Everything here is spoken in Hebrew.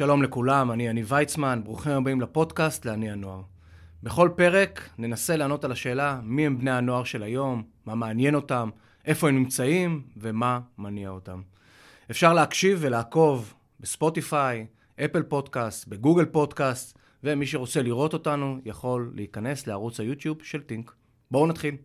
שלום לכולם, אני יניב ויצמן, ברוכים הבאים לפודקאסט לעני הנוער. בכל פרק ננסה לענות על השאלה מי הם בני הנוער של היום, מה מעניין אותם, איפה הם נמצאים ומה מניע אותם. אפשר להקשיב ולעקוב בספוטיפיי, אפל פודקאסט, בגוגל פודקאסט, ומי שרוצה לראות אותנו יכול להיכנס לערוץ היוטיוב של טינק. בואו נתחיל.